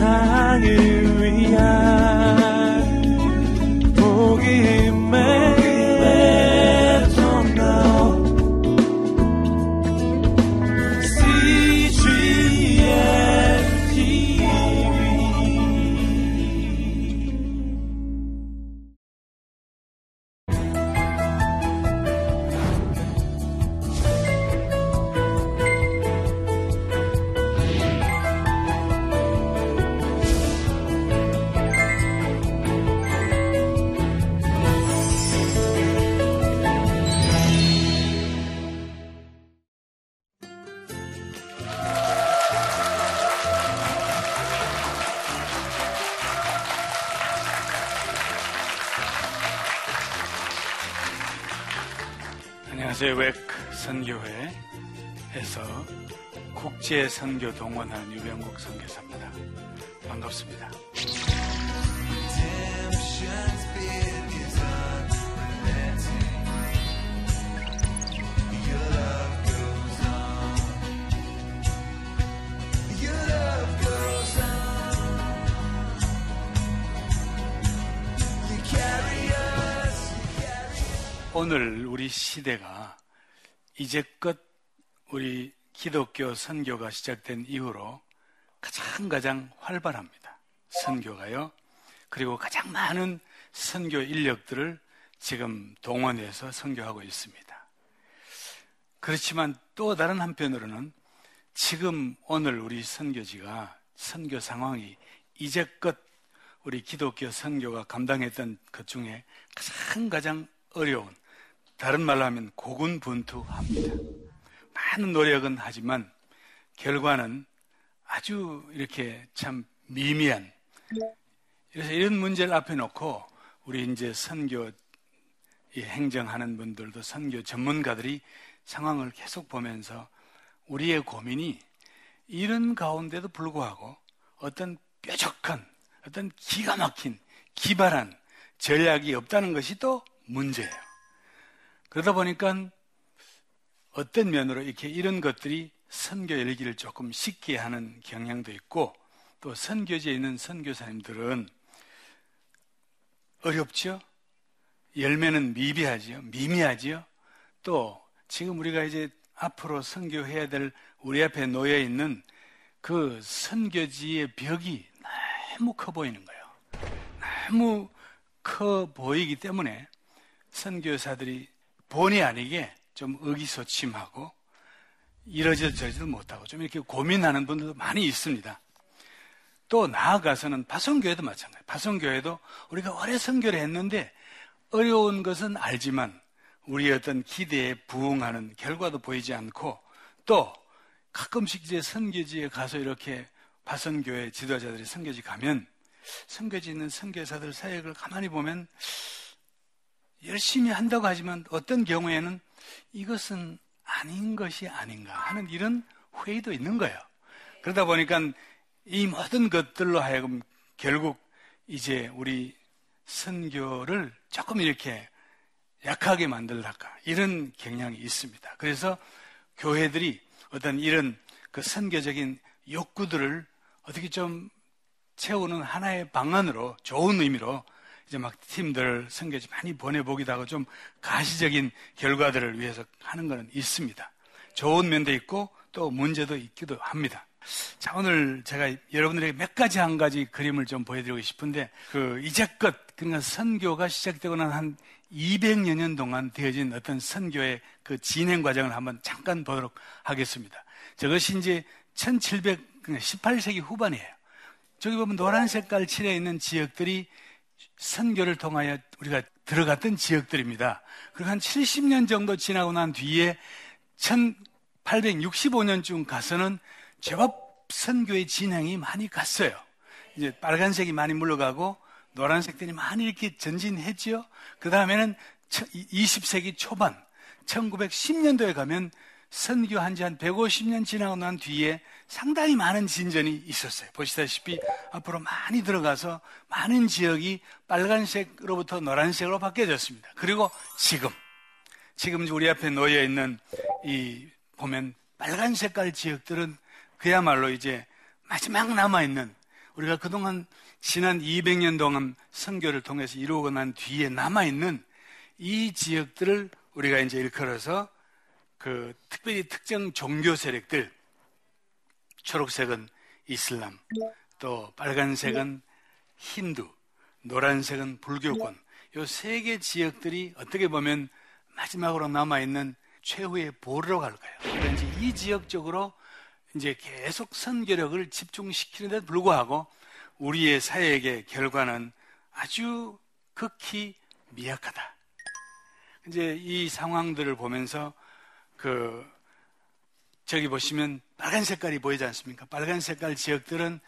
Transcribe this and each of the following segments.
세상을 선교회에서 국제 선교 동원한 유병국 선교사입니다. 반갑습니다. 오늘 우리 시대가 이제껏 우리 기독교 선교가 시작된 이후로 가장 가장 활발합니다. 선교가요. 그리고 가장 많은 선교 인력들을 지금 동원해서 선교하고 있습니다. 그렇지만 또 다른 한편으로는 지금 오늘 우리 선교지가 선교 상황이 이제껏 우리 기독교 선교가 감당했던 것 중에 가장 가장 어려운 다른 말로 하면 고군분투합니다. 많은 노력은 하지만 결과는 아주 이렇게 참 미미한 그래서 이런 문제를 앞에 놓고 우리 이제 선교 행정하는 분들도 선교 전문가들이 상황을 계속 보면서 우리의 고민이 이런 가운데도 불구하고 어떤 뾰족한 어떤 기가 막힌 기발한 전략이 없다는 것이 또 문제예요. 그러다 보니까 어떤 면으로 이렇게 이런 것들이 선교 열기를 조금 쉽게 하는 경향도 있고 또 선교지에 있는 선교사님들은 어렵죠? 열매는 미비하지요? 미미하지요? 또 지금 우리가 이제 앞으로 선교해야 될 우리 앞에 놓여 있는 그 선교지의 벽이 너무 커 보이는 거예요. 너무 커 보이기 때문에 선교사들이 본의 아니게 좀 의기소침하고 이러지저러지도 못하고 좀 이렇게 고민하는 분들도 많이 있습니다. 또 나아가서는 파송교회도 마찬가지예요. 파송교회도 우리가 오래 선교를 했는데 어려운 것은 알지만 우리의 어떤 기대에 부응하는 결과도 보이지 않고 또 가끔씩 이제 선교지에 가서 이렇게 파선교회 지도자들이 선교지 가면 선교지 있는 선교사들 사역을 가만히 보면 열심히 한다고 하지만 어떤 경우에는 이것은 아닌 것이 아닌가 하는 이런 회의도 있는 거예요. 그러다 보니까 이 모든 것들로 하여금 결국 이제 우리 선교를 조금 이렇게 약하게 만들랄까 이런 경향이 있습니다. 그래서 교회들이 어떤 이런 그 선교적인 욕구들을 어떻게 좀 채우는 하나의 방안으로 좋은 의미로 이제 막 팀들 선교지 많이 보내보기도 하고 좀 가시적인 결과들을 위해서 하는 것은 있습니다. 좋은 면도 있고 또 문제도 있기도 합니다. 자, 오늘 제가 여러분들에게 몇 가지 한 가지 그림을 좀 보여드리고 싶은데, 그, 이제껏, 그러니까 선교가 시작되고 난 한 200여 년 동안 되어진 어떤 선교의 그 진행 과정을 한번 잠깐 보도록 하겠습니다. 저것이 이제 1700, 18세기 그러니까 후반이에요. 저기 보면 노란 색깔 칠해 있는 지역들이 선교를 통하여 우리가 들어갔던 지역들입니다. 그리고 한 70년 정도 지나고 난 뒤에 1865년쯤 가서는 제법 선교의 진행이 많이 갔어요. 이제 빨간색이 많이 물러가고 노란색들이 많이 이렇게 전진했지요. 그 다음에는 20세기 초반 1910년도에 가면 선교한 지 한 150년 지나고 난 뒤에 상당히 많은 진전이 있었어요. 보시다시피 앞으로 많이 들어가서 많은 지역이 빨간색으로부터 노란색으로 바뀌어졌습니다. 그리고 지금, 지금 우리 앞에 놓여 있는 이 보면 빨간 색깔 지역들은 그야말로 이제 마지막 남아있는 우리가 그동안 지난 200년 동안 선교를 통해서 이루어고 난 뒤에 남아있는 이 지역들을 우리가 이제 일컬어서 그 특별히 특정 종교 세력들 초록색은 이슬람 또 빨간색은 힌두 노란색은 불교권 요세개 지역들이 어떻게 보면 마지막으로 남아 있는 최후의 보루라고 할까요? 그러니까 이 지역 적으로 이제 계속 선교력을 집중시키는데도 불구하고 우리의 사역의 결과는 아주 극히 미약하다. 이제 이 상황들을 보면서 그 저기 보시면 빨간 색깔이 보이지 않습니까? 빨간 색깔 지역들은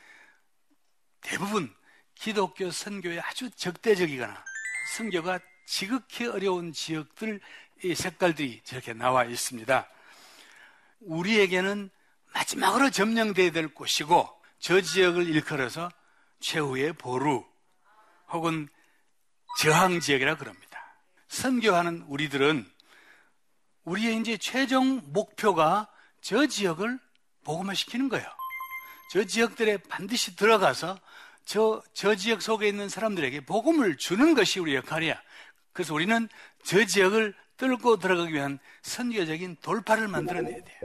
대부분 기독교 선교에 아주 적대적이거나 선교가 지극히 어려운 지역들 이 색깔들이 저렇게 나와 있습니다. 우리에게는 마지막으로 점령돼야 될 곳이고 저 지역을 일컬어서 최후의 보루 혹은 저항 지역이라 그럽니다. 선교하는 우리들은 우리의 이제 최종 목표가 저 지역을 복음화 시키는 거예요. 저 지역들에 반드시 들어가서 저, 저 지역 속에 있는 사람들에게 복음을 주는 것이 우리 역할이야. 그래서 우리는 저 지역을 뚫고 들어가기 위한 선교적인 돌파를 만들어내야 돼요.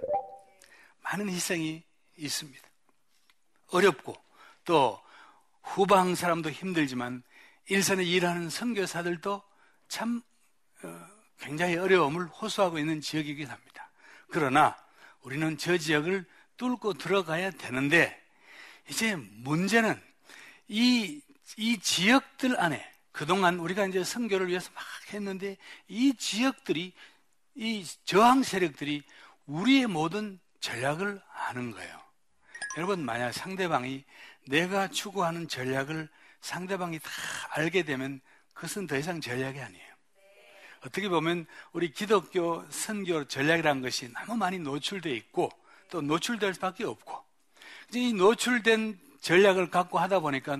많은 희생이 있습니다. 어렵고 또 후방 사람도 힘들지만 일선에 일하는 선교사들도 참 어, 굉장히 어려움을 호소하고 있는 지역이긴 합니다. 그러나 우리는 저 지역을 뚫고 들어가야 되는데 이제 문제는 이, 이 지역들 안에 그동안 우리가 이제 선교를 위해서 막 했는데 이 지역들이 이 저항 세력들이 우리의 모든 전략을 아는 거예요. 여러분 만약 상대방이 내가 추구하는 전략을 상대방이 다 알게 되면 그것은 더 이상 전략이 아니에요. 어떻게 보면 우리 기독교 선교 전략이라는 것이 너무 많이 노출되어 있고 또 노출될 수밖에 없고 이 노출된 전략을 갖고 하다 보니까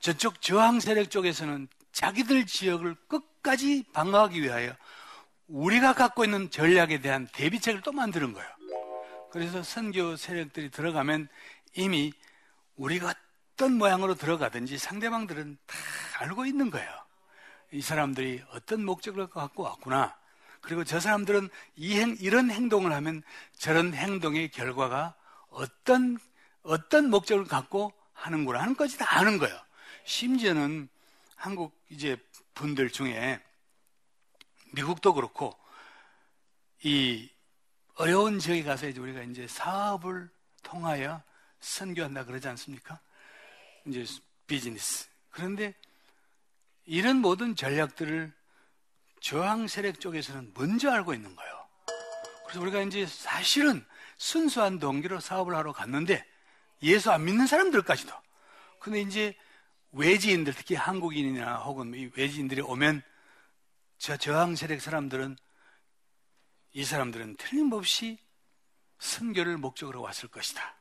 저쪽 저항 세력 쪽에서는 자기들 지역을 끝까지 방어하기 위하여 우리가 갖고 있는 전략에 대한 대비책을 또 만드는 거예요. 그래서 선교 세력들이 들어가면 이미 우리가 어떤 모양으로 들어가든지 상대방들은 다 알고 있는 거예요. 이 사람들이 어떤 목적을 갖고 왔구나. 그리고 저 사람들은 이 행, 이런 행동을 하면 저런 행동의 결과가 어떤, 어떤 목적을 갖고 하는구나 하는 것이 다 아는 거예요. 심지어는 한국 이제 분들 중에 미국도 그렇고 이 어려운 지역에 가서 이제 우리가 이제 사업을 통하여 선교한다 그러지 않습니까? 이제 비즈니스. 그런데 이런 모든 전략들을 저항 세력 쪽에서는 먼저 알고 있는 거예요. 그래서 우리가 이제 사실은 순수한 동기로 사업을 하러 갔는데 예수 안 믿는 사람들까지도. 근데 이제 외지인들, 특히 한국인이나 혹은 외지인들이 오면 저 저항 세력 사람들은 이 사람들은 틀림없이 선교를 목적으로 왔을 것이다.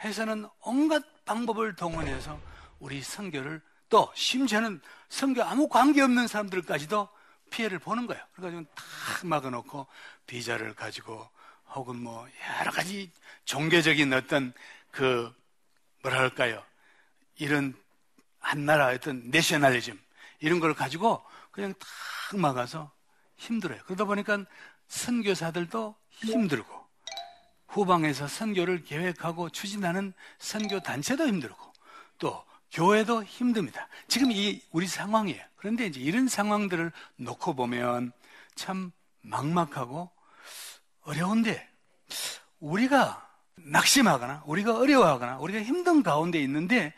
해서는 온갖 방법을 동원해서 우리 선교를 또 심지어는 선교 아무 관계 없는 사람들까지도 피해를 보는 거예요. 그래가지고 탁 막아놓고 비자를 가지고 혹은 뭐 여러 가지 종교적인 어떤 그 뭐랄까요 이런 한 나라의 어떤 내셔널리즘 이런 걸 가지고 그냥 탁 막아서 힘들어요. 그러다 보니까 선교사들도 힘들고 후방에서 선교를 계획하고 추진하는 선교 단체도 힘들고 또 교회도 힘듭니다. 지금 이 우리 상황이에요. 그런데 이제 이런 상황들을 놓고 보면 참 막막하고 어려운데 우리가 낙심하거나 우리가 어려워하거나 우리가 힘든 가운데 있는데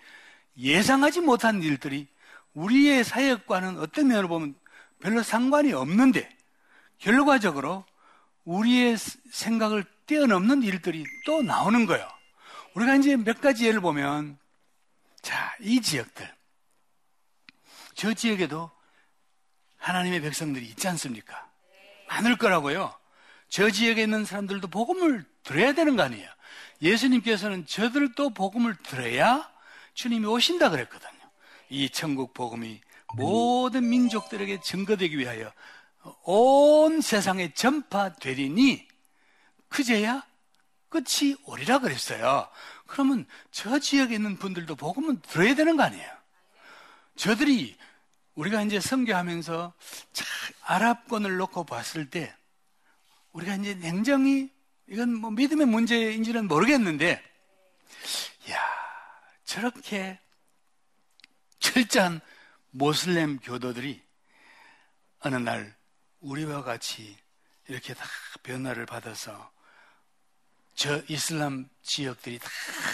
예상하지 못한 일들이 우리의 사역과는 어떤 면으로 보면 별로 상관이 없는데 결과적으로 우리의 생각을 뛰어넘는 일들이 또 나오는 거예요. 우리가 이제 몇 가지 예를 보면 자, 이 지역들 저 지역에도 하나님의 백성들이 있지 않습니까? 많을 거라고요. 저 지역에 있는 사람들도 복음을 들어야 되는 거 아니에요. 예수님께서는 저들도 복음을 들어야 주님이 오신다 그랬거든요. 이 천국 복음이 모든 민족들에게 증거되기 위하여 온 세상에 전파되리니 그제야 끝이 오리라 그랬어요. 그러면 저 지역에 있는 분들도 복음은 들어야 되는 거 아니에요? 저들이 우리가 이제 선교하면서 아랍권을 놓고 봤을 때 우리가 이제 냉정히 이건 뭐 믿음의 문제인지는 모르겠는데 야 저렇게 철저한 모슬렘 교도들이 어느 날 우리와 같이 이렇게 다 변화를 받아서 저 이슬람 지역들이 다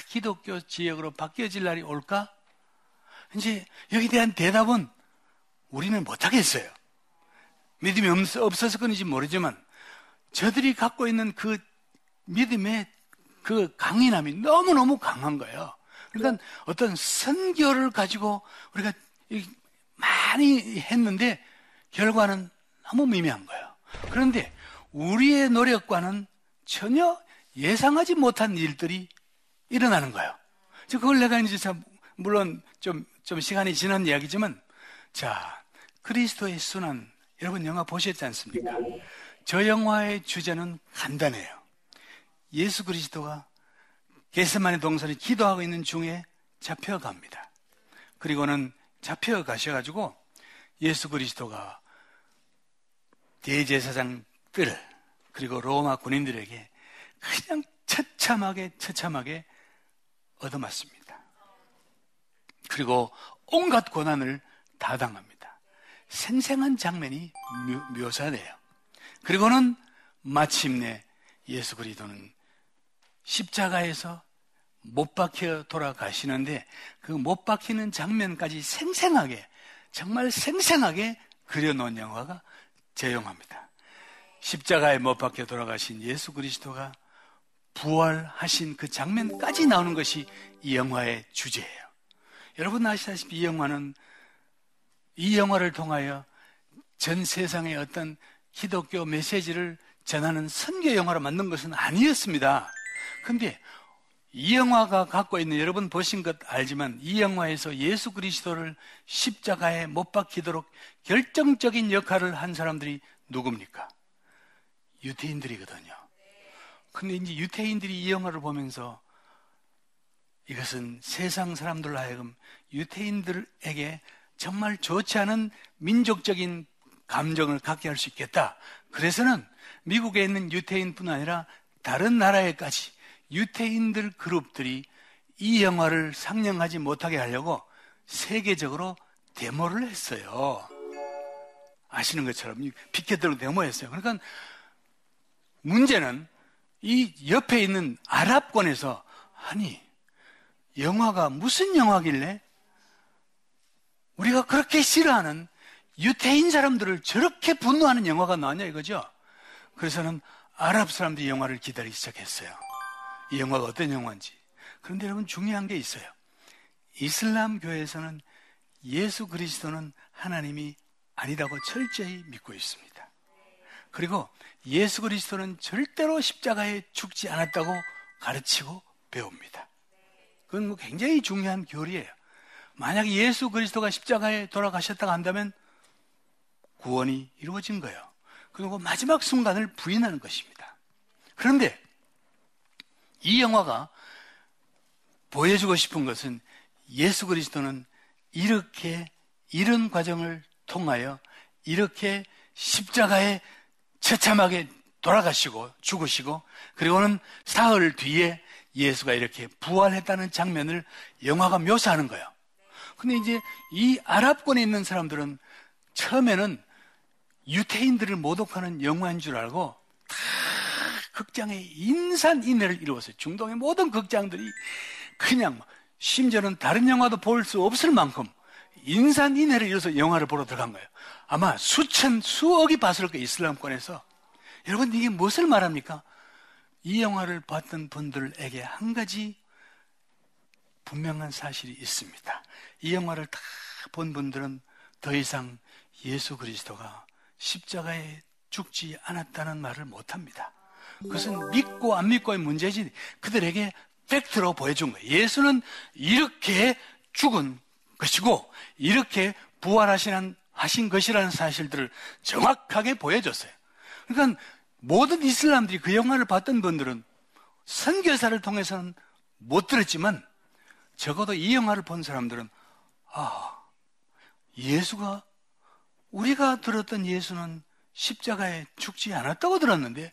기독교 지역으로 바뀌어질 날이 올까? 이제 여기에 대한 대답은 우리는 못하겠어요. 믿음이 없어서 그런지 모르지만 저들이 갖고 있는 그 믿음의 그 강인함이 너무너무 강한 거예요. 그러니까 어떤 선교를 가지고 우리가 많이 했는데 결과는 너무 미미한 거예요. 그런데 우리의 노력과는 전혀 예상하지 못한 일들이 일어나는 거예요. 그걸 내가 이제 참, 물론 좀, 좀 시간이 지난 이야기지만, 자, 그리스도의 순환, 여러분 영화 보셨지 않습니까? 저 영화의 주제는 간단해요. 예수 그리스도가 게스만의 동산에 기도하고 있는 중에 잡혀갑니다. 그리고는 잡혀가셔가지고 예수 그리스도가 대제사장들 그리고 로마 군인들에게 그냥 처참하게 처참하게 얻어맞습니다. 그리고 온갖 고난을 다 당합니다. 생생한 장면이 묘, 사돼요 그리고는 마침내 예수 그리스도는 십자가에서 못 박혀 돌아가시는데 그 못 박히는 장면까지 생생하게 정말 생생하게 그려놓은 영화가 제용합니다. 십자가에 못 박혀 돌아가신 예수 그리스도가 부활하신 그 장면까지 나오는 것이 이 영화의 주제예요. 여러분 아시다시피 이 영화는 이 영화를 통하여 전 세상의 어떤 기독교 메시지를 전하는 선교 영화로 만든 것은 아니었습니다. 근데 이 영화가 갖고 있는 여러분 보신 것 알지만 이 영화에서 예수 그리스도를 십자가에 못 박히도록 결정적인 역할을 한 사람들이 누굽니까? 유태인들이거든요. 근데 이제 유태인들이 이 영화를 보면서 이것은 세상 사람들로 하여금 유태인들에게 정말 좋지 않은 민족적인 감정을 갖게 할 수 있겠다. 그래서는 미국에 있는 유태인뿐 아니라 다른 나라에까지 유태인들 그룹들이 이 영화를 상영하지 못하게 하려고 세계적으로 데모를 했어요. 아시는 것처럼 피켓들로 데모했어요. 그러니까 문제는 이 옆에 있는 아랍권에서 아니 영화가 무슨 영화길래 우리가 그렇게 싫어하는 유태인 사람들을 저렇게 분노하는 영화가 나왔냐 이거죠. 그래서는 아랍 사람들이 영화를 기다리기 시작했어요. 이 영화가 어떤 영화인지. 그런데 여러분 중요한 게 있어요. 이슬람 교회에서는 예수 그리스도는 하나님이 아니라고 철저히 믿고 있습니다. 그리고 예수 그리스도는 절대로 십자가에 죽지 않았다고 가르치고 배웁니다. 그건 뭐 굉장히 중요한 교리예요. 만약에 예수 그리스도가 십자가에 돌아가셨다고 한다면 구원이 이루어진 거예요. 그리고 마지막 순간을 부인하는 것입니다. 그런데 이 영화가 보여주고 싶은 것은 예수 그리스도는 이렇게 이런 과정을 통하여 이렇게 십자가에 처참하게 돌아가시고 죽으시고 그리고는 사흘 뒤에 예수가 이렇게 부활했다는 장면을 영화가 묘사하는 거예요. 근데 이제 이 아랍권에 있는 사람들은 처음에는 유태인들을 모독하는 영화인 줄 알고 다 극장에 인산인해를 이루었어요. 중동의 모든 극장들이 그냥 심지어는 다른 영화도 볼 수 없을 만큼 인산인해를 이뤄서 영화를 보러 들어간 거예요. 아마 수천, 수억이 봤을 거예요. 이슬람권에서. 여러분, 이게 무엇을 말합니까? 이 영화를 봤던 분들에게 한 가지 분명한 사실이 있습니다. 이 영화를 다 본 분들은 더 이상 예수 그리스도가 십자가에 죽지 않았다는 말을 못 합니다. 그것은 믿고 안 믿고의 문제지 그들에게 팩트로 보여준 거예요. 예수는 이렇게 죽은 것이고 이렇게 부활하신 하신 것이라는 사실들을 정확하게 보여줬어요. 그러니까 모든 이슬람들이 그 영화를 봤던 분들은 선교사를 통해서는 못 들었지만 적어도 이 영화를 본 사람들은 아, 예수가 우리가 들었던 예수는 십자가에 죽지 않았다고 들었는데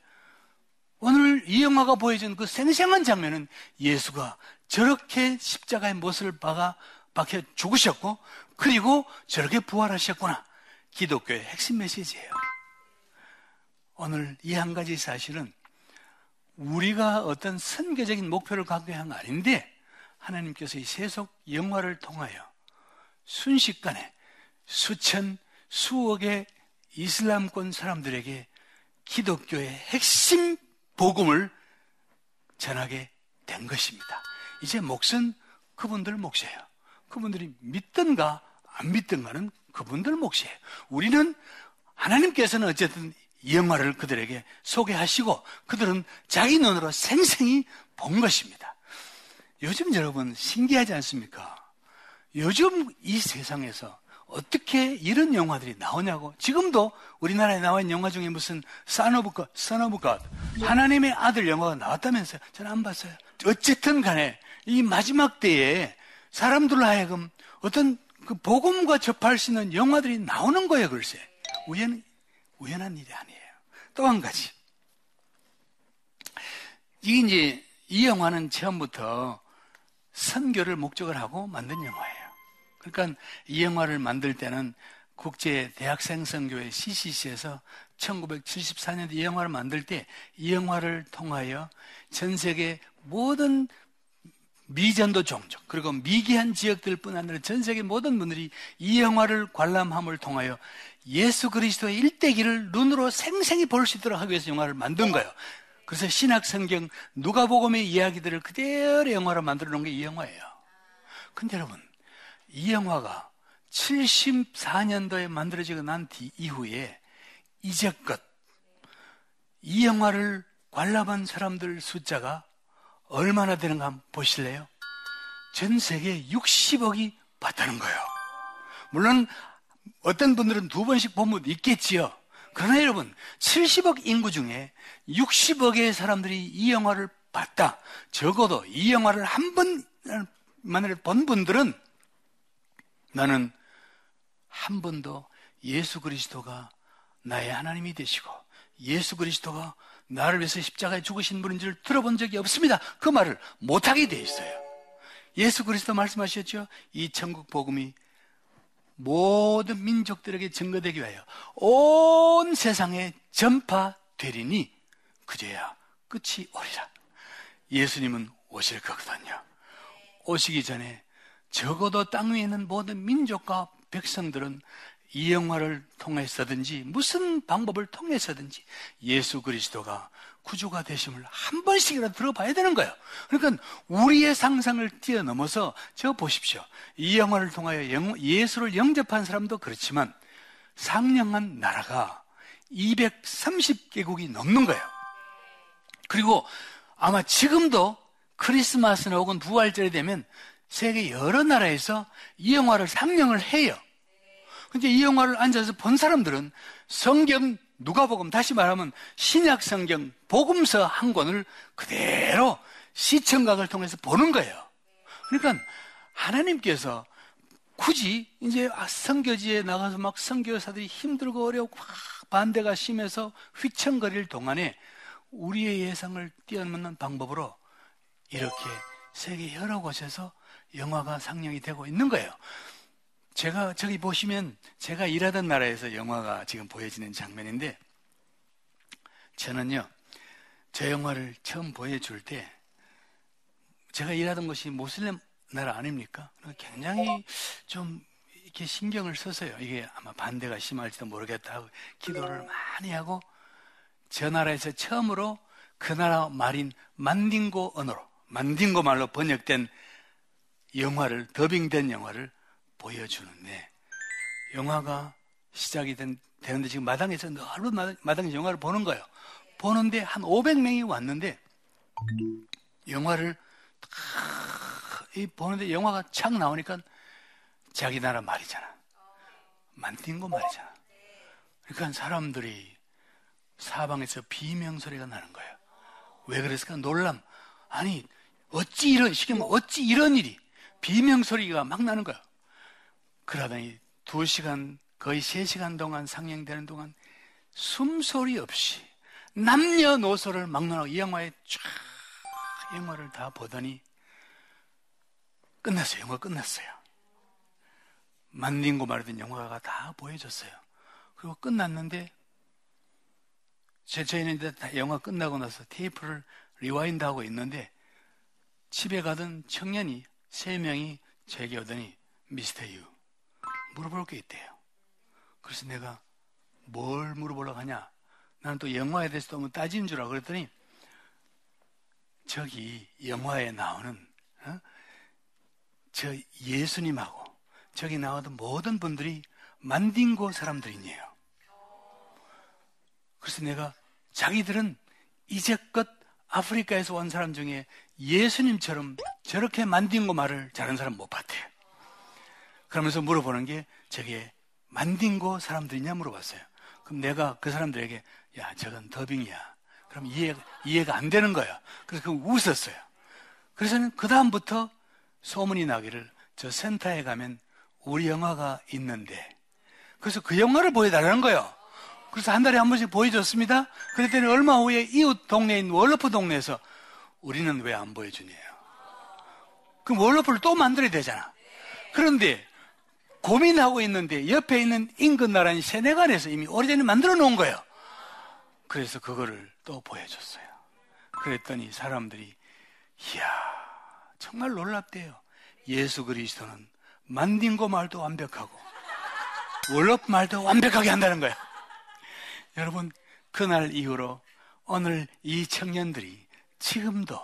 오늘 이 영화가 보여준 그 생생한 장면은 예수가 저렇게 십자가의 못을 박아 박혀 죽으셨고 그리고 저렇게 부활하셨구나. 기독교의 핵심 메시지예요. 오늘 이 한 가지 사실은 우리가 어떤 선교적인 목표를 갖고 한거 아닌데 하나님께서 이 세속 영화를 통하여 순식간에 수천, 수억의 이슬람권 사람들에게 기독교의 핵심 복음을 전하게 된 것입니다. 이제 몫은 그분들 몫이에요. 그분들이 믿든가 안 믿든가는 그분들 몫이에요. 우리는 하나님께서는 어쨌든 이 영화를 그들에게 소개하시고 그들은 자기 눈으로 생생히 본 것입니다. 요즘 여러분 신기하지 않습니까? 요즘 이 세상에서 어떻게 이런 영화들이 나오냐고. 지금도 우리나라에 나와 있는 영화 중에 무슨 사노브 것, 사노브 것, 하나님의 아들 영화가 나왔다면서요. 저는 안 봤어요. 어쨌든 간에 이 마지막 때에 사람들로 하여금 어떤 그 복음과 접할 수 있는 영화들이 나오는 거예요, 글쎄. 우연, 우연한 일이 아니에요. 또 한 가지. 이게 이제 이 영화는 처음부터 선교를 목적을 하고 만든 영화예요. 그러니까 이 영화를 만들 때는 국제 대학생 선교회 CCC에서 1974년에 이 영화를 만들 때 이 영화를 통하여 전 세계 모든 미전도 종족 그리고 미개한 지역들뿐 아니라 전 세계 모든 분들이 이 영화를 관람함을 통하여 예수 그리스도의 일대기를 눈으로 생생히 볼 수 있도록 하기 위해서 영화를 만든 거예요. 그래서 신약 성경 누가복음의 이야기들을 그대로 영화로 만들어 놓은 게 이 영화예요. 근데 여러분, 이 영화가 74년도에 만들어지고 난 뒤 이후에 이제껏 이 영화를 관람한 사람들 숫자가 얼마나 되는가 한번 보실래요? 전 세계 60억이 봤다는 거예요. 물론 어떤 분들은 두 번씩 보면 있겠지요. 그러나 여러분, 70억 인구 중에 60억의 사람들이 이 영화를 봤다. 적어도 이 영화를 한 번만을 본 분들은 나는 한 번도 예수 그리스도가 나의 하나님이 되시고 예수 그리스도가 나를 위해서 십자가에 죽으신 분인 줄 들어본 적이 없습니다. 그 말을 못하게 돼 있어요. 예수 그리스도 말씀하셨죠? 이 천국 복음이 모든 민족들에게 증거되기 위하여 온 세상에 전파되리니 그제야 끝이 오리라. 예수님은 오실 거거든요. 오시기 전에 적어도 땅 위에 있는 모든 민족과 백성들은 이 영화를 통해서든지 무슨 방법을 통해서든지 예수 그리스도가 구주가 되심을 한 번씩이라도 들어봐야 되는 거예요. 그러니까 우리의 상상을 뛰어넘어서 저 보십시오. 이 영화를 통하여 예수를 영접한 사람도 그렇지만 상냥한 나라가 230개국이 넘는 거예요. 그리고 아마 지금도 크리스마스나 혹은 부활절이 되면 세계 여러 나라에서 이 영화를 상영을 해요. 근데 이 영화를 앉아서 본 사람들은 성경 누가복음 다시 말하면 신약 성경 복음서 한 권을 그대로 시청각을 통해서 보는 거예요. 그러니까 하나님께서 굳이 이제 성교지에 나가서 막 성교사들이 힘들고 막 반대가 심해서 휘청거릴 동안에 우리의 예상을 뛰어넘는 방법으로 이렇게 세계 여러 곳에서 영화가 상영이 되고 있는 거예요. 제가 저기 보시면 제가 일하던 나라에서 영화가 지금 보여지는 장면인데 저는요 저 영화를 처음 보여줄 때 제가 일하던 곳이 모슬렘 나라 아닙니까? 굉장히 좀 이렇게 신경을 써서요. 이게 아마 반대가 심할지도 모르겠다 하고 기도를 많이 하고 저 나라에서 처음으로 그 나라 말인 만딩고 언어로 만딩고 말로 번역된 영화를 더빙된 영화를 보여주는데 영화가 시작이 된, 되는데 지금 마당에서 하루 마당에서 영화를 보는 거예요. 보는데 한 500명이 왔는데 영화를 이 보는데 영화가 착 나오니까 자기 나라 말이잖아. 만띵고 말이잖아. 그러니까 사람들이 사방에서 비명 소리가 나는 거예요. 왜 그랬을까? 놀람. 아니, 어찌 이런, 시키면 어찌 이런 일이, 비명 소리가 막 나는 거야. 그러더니 두 시간, 거의 세 시간 동안 상영되는 동안 숨소리 없이 남녀노소를 막론하고 이 영화에 쫙 영화를 다 보더니 끝났어요. 영화 끝났어요. 만딩고 말하던 영화가 다 보여줬어요. 그리고 끝났는데 제, 저희는 이제 영화 끝나고 나서 테이프를 rewind 하고 있는데 집에 가던 청년이 세 명이 저에게 오더니 미스터 유 물어볼 게 있대요. 그래서 내가 뭘 물어보려고 하냐? 나는 또 영화에 대해서 너무 따지는 줄 알고 그랬더니 저기 영화에 나오는 어? 저 예수님하고 저기 나오던 모든 분들이 만딩고 사람들이에요. 그래서 내가 자기들은 이제껏 아프리카에서 온 사람 중에 예수님처럼 저렇게 만딩고 말을 잘하는 사람 못 봤대요. 그러면서 물어보는 게 저게 만딩고 사람들이냐 물어봤어요. 그럼 내가 그 사람들에게 야 저건 더빙이야. 그럼 이해, 이해가 안 되는 거야. 그래서 그 웃었어요. 그래서는 그 다음부터 소문이 나기를 저 센터에 가면 우리 영화가 있는데 그래서 그 영화를 보여달라는 거예요. 그래서 한 달에 한 번씩 보여줬습니다. 그랬더니 얼마 후에 이웃 있는 월러프 동네에서 우리는 왜 안 보여주냐요. 그럼 월러프를 또 만들어야 되잖아. 그런데 고민하고 있는데 옆에 있는 인근 나라인 세네갈에서 이미 오래전에 만들어 놓은 거예요. 그래서 그거를 또 보여줬어요. 그랬더니 사람들이 이야 정말 놀랍대요. 예수 그리스도는 만딩고 말도 완벽하고 월럽 말도 완벽하게 한다는 거예요. 여러분 그날 이후로 오늘 이 청년들이 지금도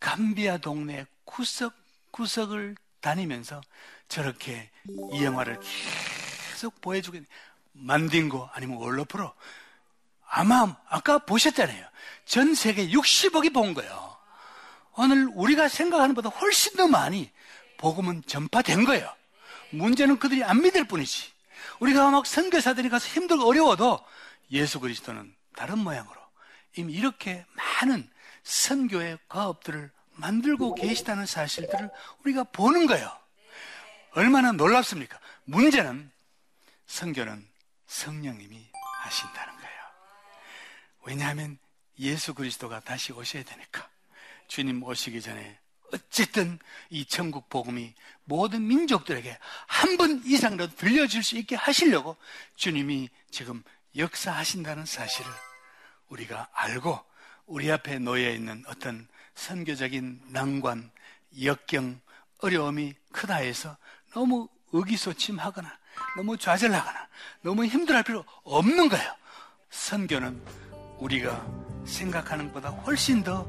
감비아 동네 구석구석을 다니면서 저렇게 이 영화를 계속 보여주게 만딩고 아니면 월러프로 아마 아까 보셨잖아요. 전 세계 60억이 본 거예요. 오늘 우리가 생각하는 것보다 훨씬 더 많이 복음은 전파된 거예요. 문제는 그들이 안 믿을 뿐이지. 우리가 막 선교사들이 가서 힘들고 어려워도 예수 그리스도는 다른 모양으로 이미 이렇게 많은 선교의 과업들을 만들고 계시다는 사실들을 우리가 보는 거예요. 얼마나 놀랍습니까? 문제는 성교는 성령님이 하신다는 거예요. 왜냐하면 예수 그리스도가 다시 오셔야 되니까. 주님 오시기 전에 어쨌든 이 천국 복음이 모든 민족들에게 한 번 이상이라도 들려줄 수 있게 하시려고 주님이 지금 역사하신다는 사실을 우리가 알고 우리 앞에 놓여 있는 어떤 선교적인 난관, 역경, 어려움이 크다 해서 너무 의기소침하거나 너무 좌절하거나 너무 힘들어할 필요 없는 거예요. 선교는 우리가 생각하는 것보다 훨씬 더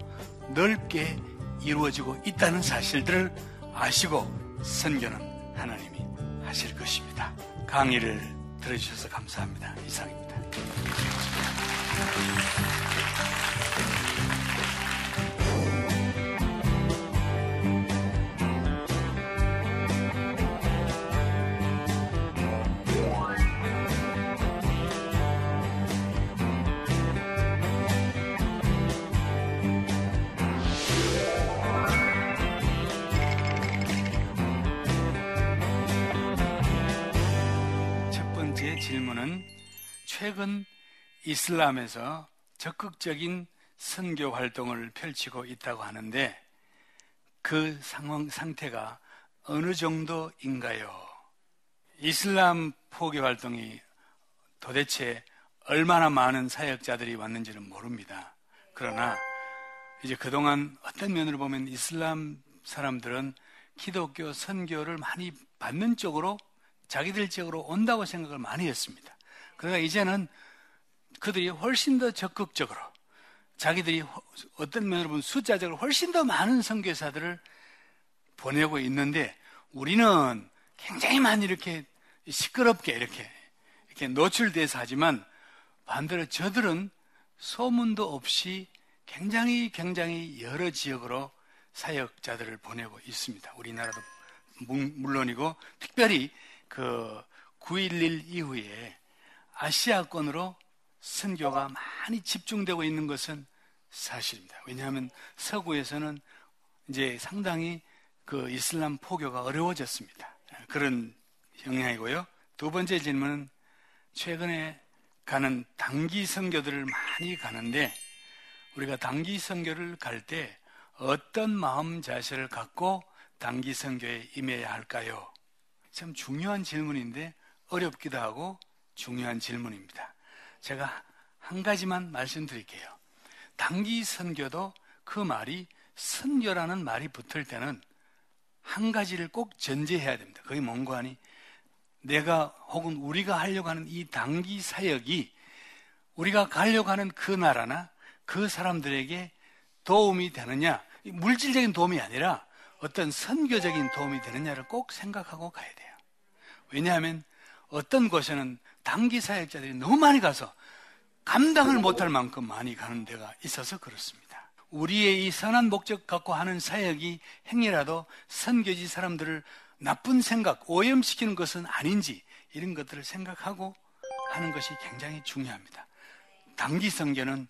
넓게 이루어지고 있다는 사실들을 아시고 선교는 하나님이 하실 것입니다. 강의를 들어주셔서 감사합니다. 이상입니다. 최근 이슬람에서 적극적인 선교 활동을 펼치고 있다고 하는데 그 상황 상태가 어느 정도인가요? 이슬람 포교 활동이 도대체 얼마나 많은 사역자들이 왔는지는 모릅니다. 그러나 이제 그동안 어떤 면으로 보면 이슬람 사람들은 기독교 선교를 많이 받는 쪽으로 자기들 쪽으로 온다고 생각을 많이 했습니다. 그러나 이제는 그들이 훨씬 더 적극적으로 자기들이 어떤 면으로 보면 숫자적으로 훨씬 더 많은 선교사들을 보내고 있는데 우리는 굉장히 많이 이렇게 시끄럽게 이렇게 이렇게 노출돼서 하지만 반대로 저들은 소문도 없이 굉장히 굉장히 여러 지역으로 사역자들을 보내고 있습니다. 우리나라도 물론이고 특별히 그 9.11 이후에 아시아권으로 선교가 많이 집중되고 있는 것은 사실입니다. 왜냐하면 서구에서는 이제 상당히 그 이슬람 포교가 어려워졌습니다. 그런 영향이고요. 두 번째 질문은 최근에 가는 단기 선교들을 많이 가는데 우리가 단기 선교를 갈 때 어떤 마음 자세를 갖고 단기 선교에 임해야 할까요? 참 중요한 질문인데 어렵기도 하고 중요한 질문입니다. 제가 한 가지만 말씀드릴게요. 단기 선교도 그 말이 선교라는 말이 붙을 때는 한 가지를 꼭 전제해야 됩니다. 그게 뭔가 하니 내가 혹은 우리가 하려고 하는 이 단기 사역이 우리가 가려고 하는 그 나라나 그 사람들에게 도움이 되느냐, 물질적인 도움이 아니라 어떤 선교적인 도움이 되느냐를 꼭 생각하고 가야 돼요. 왜냐하면 어떤 곳에는 단기 사역자들이 너무 많이 가서 감당을 못할 만큼 많이 가는 데가 있어서 그렇습니다. 우리의 이 선한 목적 갖고 하는 사역이 행위라도 선교지 사람들을 나쁜 생각, 오염시키는 것은 아닌지 이런 것들을 생각하고 하는 것이 굉장히 중요합니다. 단기 선교는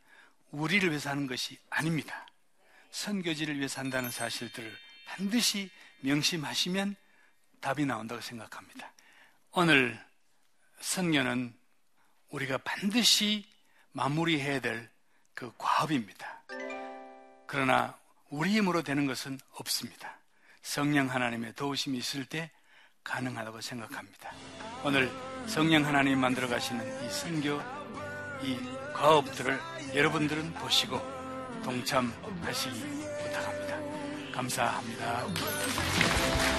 우리를 위해서 하는 것이 아닙니다. 선교지를 위해서 한다는 사실들을 반드시 명심하시면 답이 나온다고 생각합니다. 오늘 선교는 우리가 반드시 마무리해야 될 그 과업입니다. 그러나 우리 힘으로 되는 것은 없습니다. 성령 하나님의 도우심이 있을 때 가능하다고 생각합니다. 오늘 성령 하나님 만들어 가시는 이 선교, 이 과업들을 여러분들은 보시고 동참하시기 부탁합니다. 감사합니다.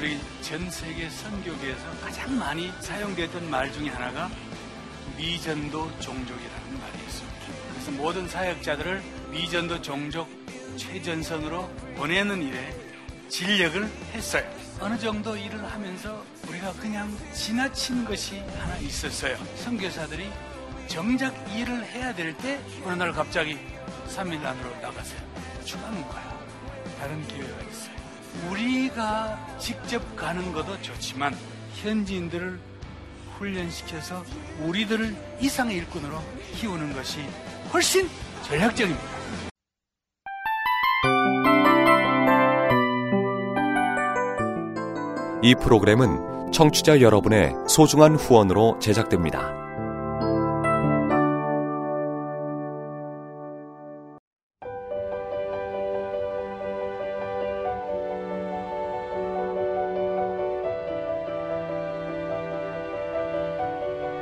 우리 전 세계 선교계에서 가장 많이 사용되던 말 중에 하나가 미전도 종족이라는 말이 있습니다. 그래서 모든 사역자들을 미전도 종족 최전선으로 보내는 일에 진력을 했어요. 어느 정도 일을 하면서 우리가 그냥 지나친 것이 하나 있었어요. 선교사들이 정작 일을 해야 될 때 어느 날 갑자기 3일 안으로 나가세요. 죽는 거야. 다른 기회가 있어요. 우리가 직접 가는 것도 좋지만 현지인들을 훈련시켜서 우리들을 이상의 일꾼으로 키우는 것이 훨씬 전략적입니다. 이 프로그램은 청취자 여러분의 소중한 후원으로 제작됩니다.